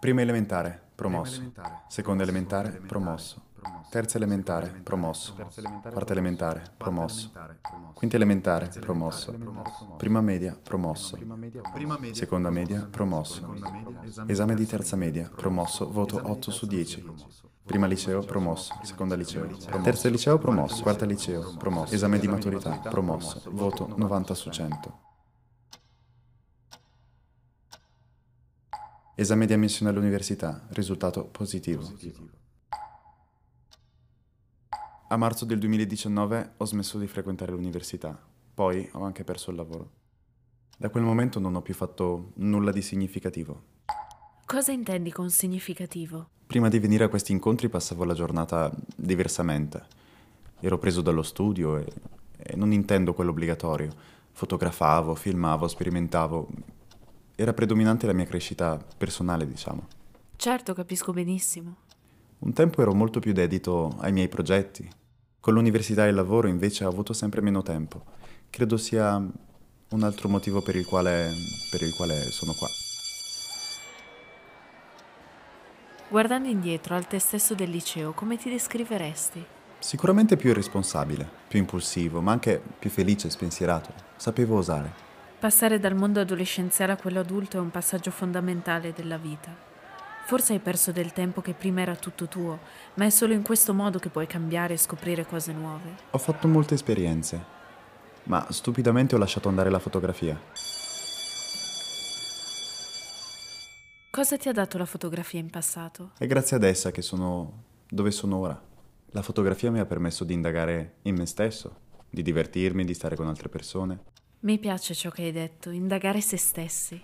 Prima elementare, promosso. Seconda elementare, promosso. Terza elementare, promosso. Quarta elementare, promosso. Quinta elementare, promosso. Prima media, promosso. Seconda media, promosso. Esame di terza media, promosso, voto 8 su 10. Prima liceo, promosso. Seconda liceo, promosso. Terza liceo, promosso. Quarta liceo, promosso. Esame di maturità, promosso, voto 90 su 100. Esame di ammissione all'università, risultato positivo. A marzo del 2019 ho smesso di frequentare l'università, poi ho anche perso il lavoro. Da quel momento non ho più fatto nulla di significativo. Cosa intendi con significativo? Prima di venire a questi incontri passavo la giornata diversamente. Ero preso dallo studio e, e non intendo quello obbligatorio. Fotografavo, filmavo, sperimentavo, era predominante la mia crescita personale, diciamo. Certo, capisco benissimo. Un tempo ero molto più dedito ai miei progetti. Con l'università e il lavoro invece ho avuto sempre meno tempo. Credo sia un altro motivo per il quale, per il quale sono qua. Guardando indietro al te stesso del liceo, come ti descriveresti? Sicuramente più irresponsabile, più impulsivo, ma anche più felice e spensierato. Sapevo osare. Passare dal mondo adolescenziale a quello adulto è un passaggio fondamentale della vita. Forse hai perso del tempo che prima era tutto tuo, ma è solo in questo modo che puoi cambiare e scoprire cose nuove. Ho fatto molte esperienze, ma stupidamente ho lasciato andare la fotografia. Cosa ti ha dato la fotografia in passato? È grazie ad essa che sono dove sono ora. La fotografia mi ha permesso di indagare in me stesso, di divertirmi, di stare con altre persone. Mi piace ciò che hai detto, indagare se stessi.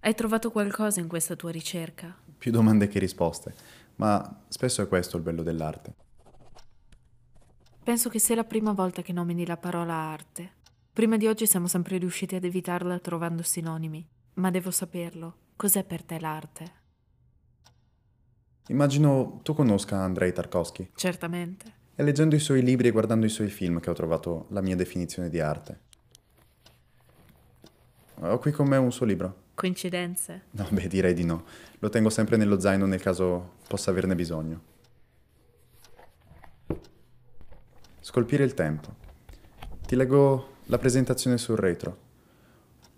Hai trovato qualcosa in questa tua ricerca? Più domande che risposte, ma spesso è questo il bello dell'arte. Penso che sia la prima volta che nomini la parola arte. Prima di oggi siamo sempre riusciti ad evitarla trovando sinonimi, ma devo saperlo. Cos'è per te l'arte? Immagino tu conosca Andrei Tarkovsky. Certamente. È leggendo i suoi libri e guardando i suoi film che ho trovato la mia definizione di arte. Ho qui con me un suo libro. Coincidenze? No, beh, direi di no. Lo tengo sempre nello zaino nel caso possa averne bisogno. Scolpire il tempo. Ti leggo la presentazione sul retro.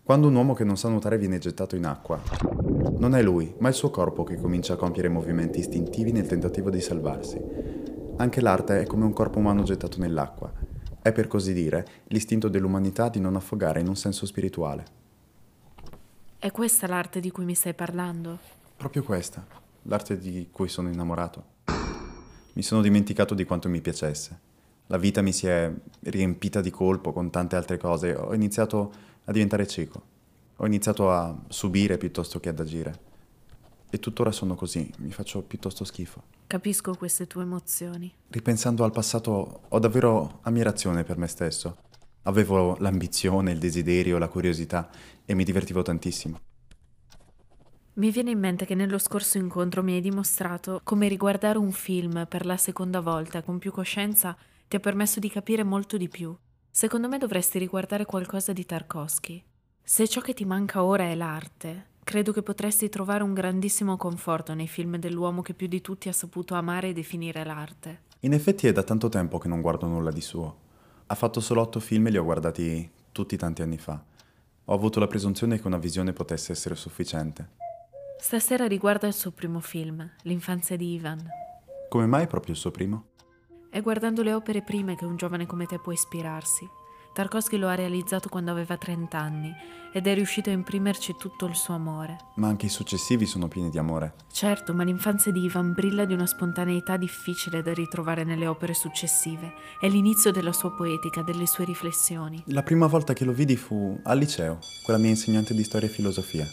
Quando un uomo che non sa nuotare viene gettato in acqua, non è lui, ma il suo corpo che comincia a compiere movimenti istintivi nel tentativo di salvarsi. Anche l'arte è come un corpo umano gettato nell'acqua. È per così dire l'istinto dell'umanità di non affogare in un senso spirituale. È questa l'arte di cui mi stai parlando? Proprio questa, l'arte di cui sono innamorato. Mi sono dimenticato di quanto mi piacesse. La vita mi si è riempita di colpo con tante altre cose. Ho iniziato a diventare cieco. Ho iniziato a subire piuttosto che ad agire. E tuttora sono così, mi faccio piuttosto schifo. Capisco queste tue emozioni. Ripensando al passato, ho davvero ammirazione per me stesso. Avevo l'ambizione, il desiderio, la curiosità e mi divertivo tantissimo. Mi viene in mente che nello scorso incontro mi hai dimostrato come riguardare un film per la seconda volta con più coscienza ti ha permesso di capire molto di più. Secondo me dovresti riguardare qualcosa di Tarkovsky. Se ciò che ti manca ora è l'arte, credo che potresti trovare un grandissimo conforto nei film dell'uomo che più di tutti ha saputo amare e definire l'arte. In effetti è da tanto tempo che non guardo nulla di suo. Ha fatto solo otto film e li ho guardati tutti tanti anni fa. Ho avuto la presunzione che una visione potesse essere sufficiente. Stasera riguarda il suo primo film, L'infanzia di Ivan. Come mai proprio il suo primo? È guardando le opere prime che un giovane come te può ispirarsi. Tarkovsky lo ha realizzato quando aveva 30 anni ed è riuscito a imprimerci tutto il suo amore. Ma anche i successivi sono pieni di amore. Certo, ma l'infanzia di Ivan brilla di una spontaneità difficile da ritrovare nelle opere successive. È l'inizio della sua poetica, delle sue riflessioni. La prima volta che lo vidi fu al liceo, con la mia insegnante di storia e filosofia.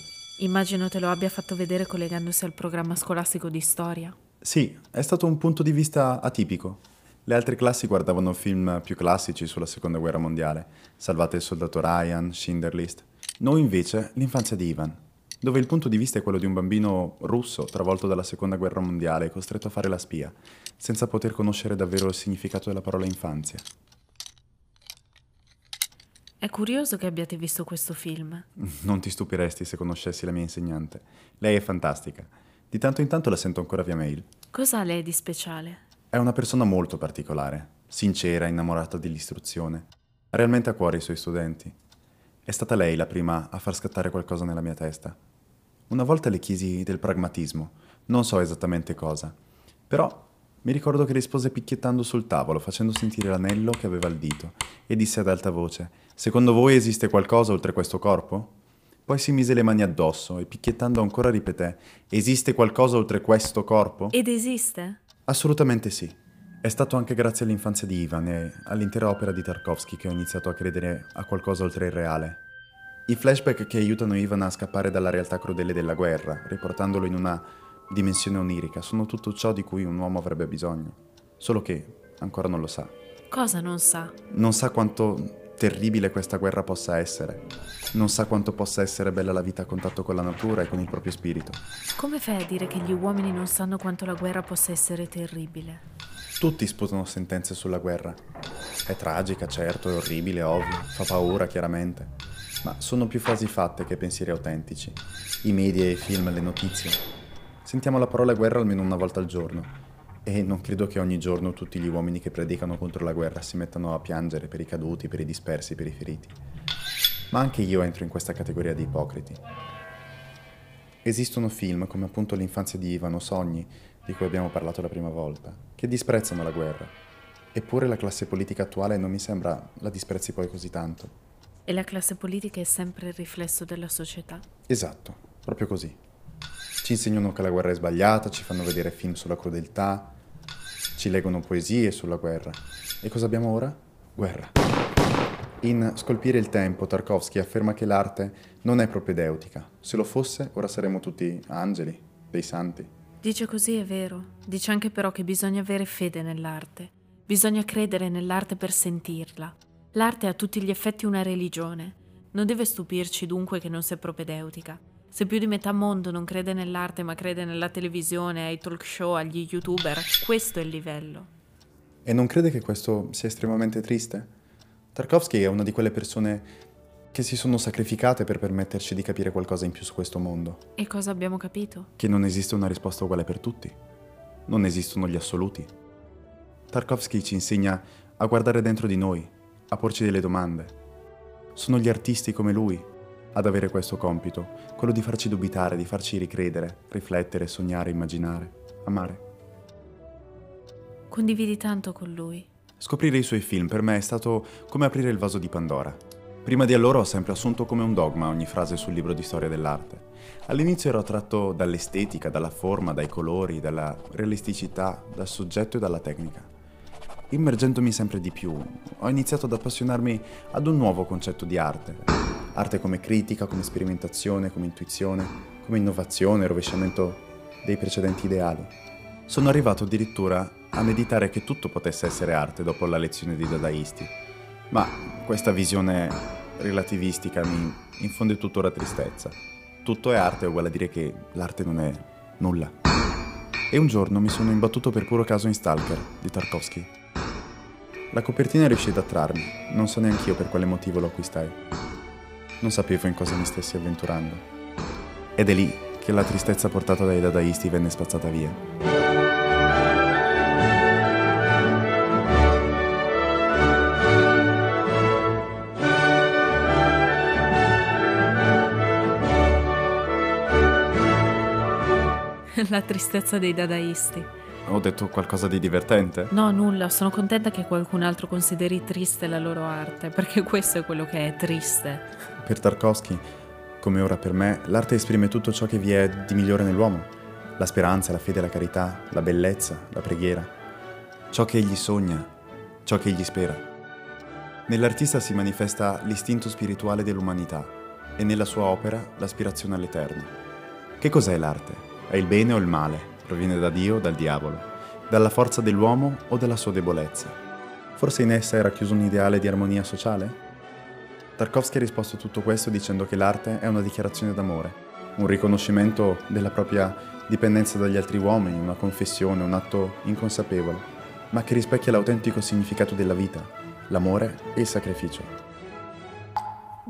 Immagino te lo abbia fatto vedere collegandosi al programma scolastico di storia. Sì, è stato un punto di vista atipico. Le altre classi guardavano film più classici sulla seconda guerra mondiale, Salvate il soldato Ryan, Schindler List. Noi invece l'infanzia di Ivan, dove il punto di vista è quello di un bambino russo travolto dalla seconda guerra mondiale costretto a fare la spia, senza poter conoscere davvero il significato della parola infanzia. È curioso che abbiate visto questo film. Non ti stupiresti se conoscessi la mia insegnante. Lei è fantastica. Di tanto in tanto la sento ancora via mail. Cosa ha lei di speciale? È una persona molto particolare, sincera, innamorata dell'istruzione. Ha realmente a cuore i suoi studenti. È stata lei la prima a far scattare qualcosa nella mia testa. Una volta le chiesi del pragmatismo, non so esattamente cosa, però mi ricordo che rispose picchiettando sul tavolo, facendo sentire l'anello che aveva al dito, e disse ad alta voce, Secondo voi esiste qualcosa oltre questo corpo? Poi si mise le mani addosso e picchiettando ancora ripeté, Esiste qualcosa oltre questo corpo? Ed esiste? Assolutamente sì. È stato anche grazie all'infanzia di Ivan e all'intera opera di Tarkovsky che ho iniziato a credere a qualcosa oltre il reale. I flashback che aiutano Ivan a scappare dalla realtà crudele della guerra, riportandolo in una dimensione onirica, sono tutto ciò di cui un uomo avrebbe bisogno. Solo che ancora non lo sa. Cosa non sa? Non sa quanto terribile questa guerra possa essere. Non sa quanto possa essere bella la vita a contatto con la natura e con il proprio spirito. Come fai a dire che gli uomini non sanno quanto la guerra possa essere terribile? Tutti sputano sentenze sulla guerra. È tragica, certo, è orribile, ovvio, fa paura, chiaramente. Ma sono più frasi fatte che pensieri autentici. I media, i film, le notizie. Sentiamo la parola guerra almeno una volta al giorno. E non credo che ogni giorno tutti gli uomini che predicano contro la guerra si mettano a piangere per i caduti, per i dispersi, per i feriti. Ma anche io entro in questa categoria di ipocriti. Esistono film come appunto L'infanzia di Ivano Sogni, di cui abbiamo parlato la prima volta, che disprezzano la guerra. Eppure la classe politica attuale non mi sembra la disprezzi poi così tanto. E la classe politica è sempre il riflesso della società? Esatto, proprio così. Ci insegnano che la guerra è sbagliata, ci fanno vedere film sulla crudeltà, ci leggono poesie sulla guerra. E cosa abbiamo ora? Guerra. In Scolpire il tempo, Tarkovsky afferma che l'arte non è propedeutica. Se lo fosse, ora saremmo tutti angeli, dei santi. Dice così, è vero. Dice anche però che bisogna avere fede nell'arte. Bisogna credere nell'arte per sentirla. L'arte è a tutti gli effetti una religione. Non deve stupirci dunque che non sia propedeutica. Se più di metà mondo non crede nell'arte ma crede nella televisione, ai talk show, agli youtuber, questo è il livello. E non crede che questo sia estremamente triste? Tarkovsky è una di quelle persone che si sono sacrificate per permetterci di capire qualcosa in più su questo mondo. E cosa abbiamo capito? Che non esiste una risposta uguale per tutti. Non esistono gli assoluti. Tarkovsky ci insegna a guardare dentro di noi, a porci delle domande. Sono gli artisti come lui ad avere questo compito, quello di farci dubitare, di farci ricredere, riflettere, sognare, immaginare, amare. Condividi tanto con lui. Scoprire i suoi film per me è stato come aprire il vaso di Pandora. Prima di allora ho sempre assunto come un dogma ogni frase sul libro di storia dell'arte. All'inizio ero attratto dall'estetica, dalla forma, dai colori, dalla realisticità, dal soggetto e dalla tecnica. Immergendomi sempre di più, ho iniziato ad appassionarmi ad un nuovo concetto di arte, arte come critica, come sperimentazione, come intuizione, come innovazione, rovesciamento dei precedenti ideali. Sono arrivato addirittura a meditare che tutto potesse essere arte dopo la lezione dei dadaisti, ma questa visione relativistica mi infonde tuttora tristezza. Tutto è arte è uguale a dire che l'arte non è nulla. E un giorno mi sono imbattuto per puro caso in Stalker di Tarkovsky. La copertina riuscì ad attrarmi, non so neanche io per quale motivo lo acquistai non sapevo in cosa mi stessi avventurando. Ed è lì che la tristezza portata dai dadaisti venne spazzata via. La tristezza dei dadaisti. Ho detto qualcosa di divertente? No, nulla, sono contenta che qualcun altro consideri triste la loro arte, perché questo è quello che è triste. Per Tarkovsky, come ora per me, l'arte esprime tutto ciò che vi è di migliore nell'uomo. La speranza, la fede, la carità, la bellezza, la preghiera. Ciò che egli sogna, ciò che egli spera. Nell'artista si manifesta l'istinto spirituale dell'umanità e nella sua opera l'aspirazione all'eterno. Che cos'è l'arte? È il bene o il male? Proviene da Dio o dal diavolo, dalla forza dell'uomo o dalla sua debolezza. Forse in essa era chiuso un ideale di armonia sociale? Tarkovsky ha risposto a tutto questo dicendo che l'arte è una dichiarazione d'amore, un riconoscimento della propria dipendenza dagli altri uomini, una confessione, un atto inconsapevole, ma che rispecchia l'autentico significato della vita, l'amore e il sacrificio.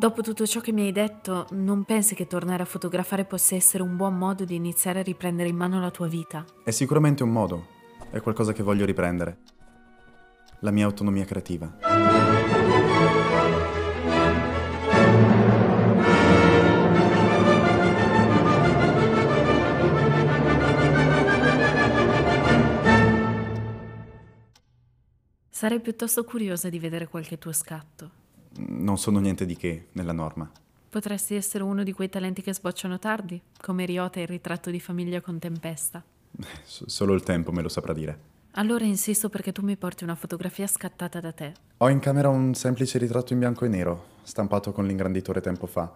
Dopo tutto ciò che mi hai detto, non pensi che tornare a fotografare possa essere un buon modo di iniziare a riprendere in mano la tua vita? È sicuramente un modo, è qualcosa che voglio riprendere. La mia autonomia creativa. Sarei piuttosto curiosa di vedere qualche tuo scatto non sono niente di che nella norma. Potresti essere uno di quei talenti che sbocciano tardi, come Riota e il ritratto di famiglia con Tempesta. solo il tempo me lo saprà dire. Allora insisto perché tu mi porti una fotografia scattata da te. Ho in camera un semplice ritratto in bianco e nero, stampato con l'ingranditore tempo fa,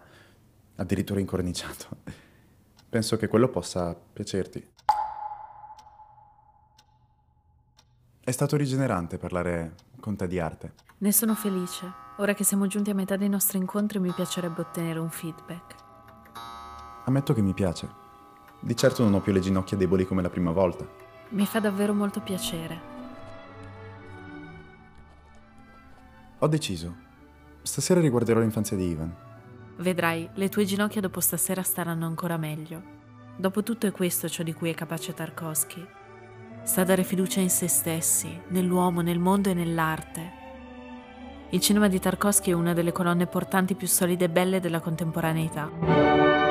addirittura incorniciato. Penso che quello possa piacerti. È stato rigenerante parlare con te di arte. Ne sono felice. Ora che siamo giunti a metà dei nostri incontri mi piacerebbe ottenere un feedback. Ammetto che mi piace. Di certo non ho più le ginocchia deboli come la prima volta. Mi fa davvero molto piacere. Ho deciso. Stasera riguarderò l'infanzia di Ivan. Vedrai, le tue ginocchia dopo stasera staranno ancora meglio. Dopotutto è questo ciò di cui è capace Tarkovsky. Sa dare fiducia in se stessi, nell'uomo, nel mondo e nell'arte il cinema di Tarkovsky è una delle colonne portanti più solide e belle della contemporaneità.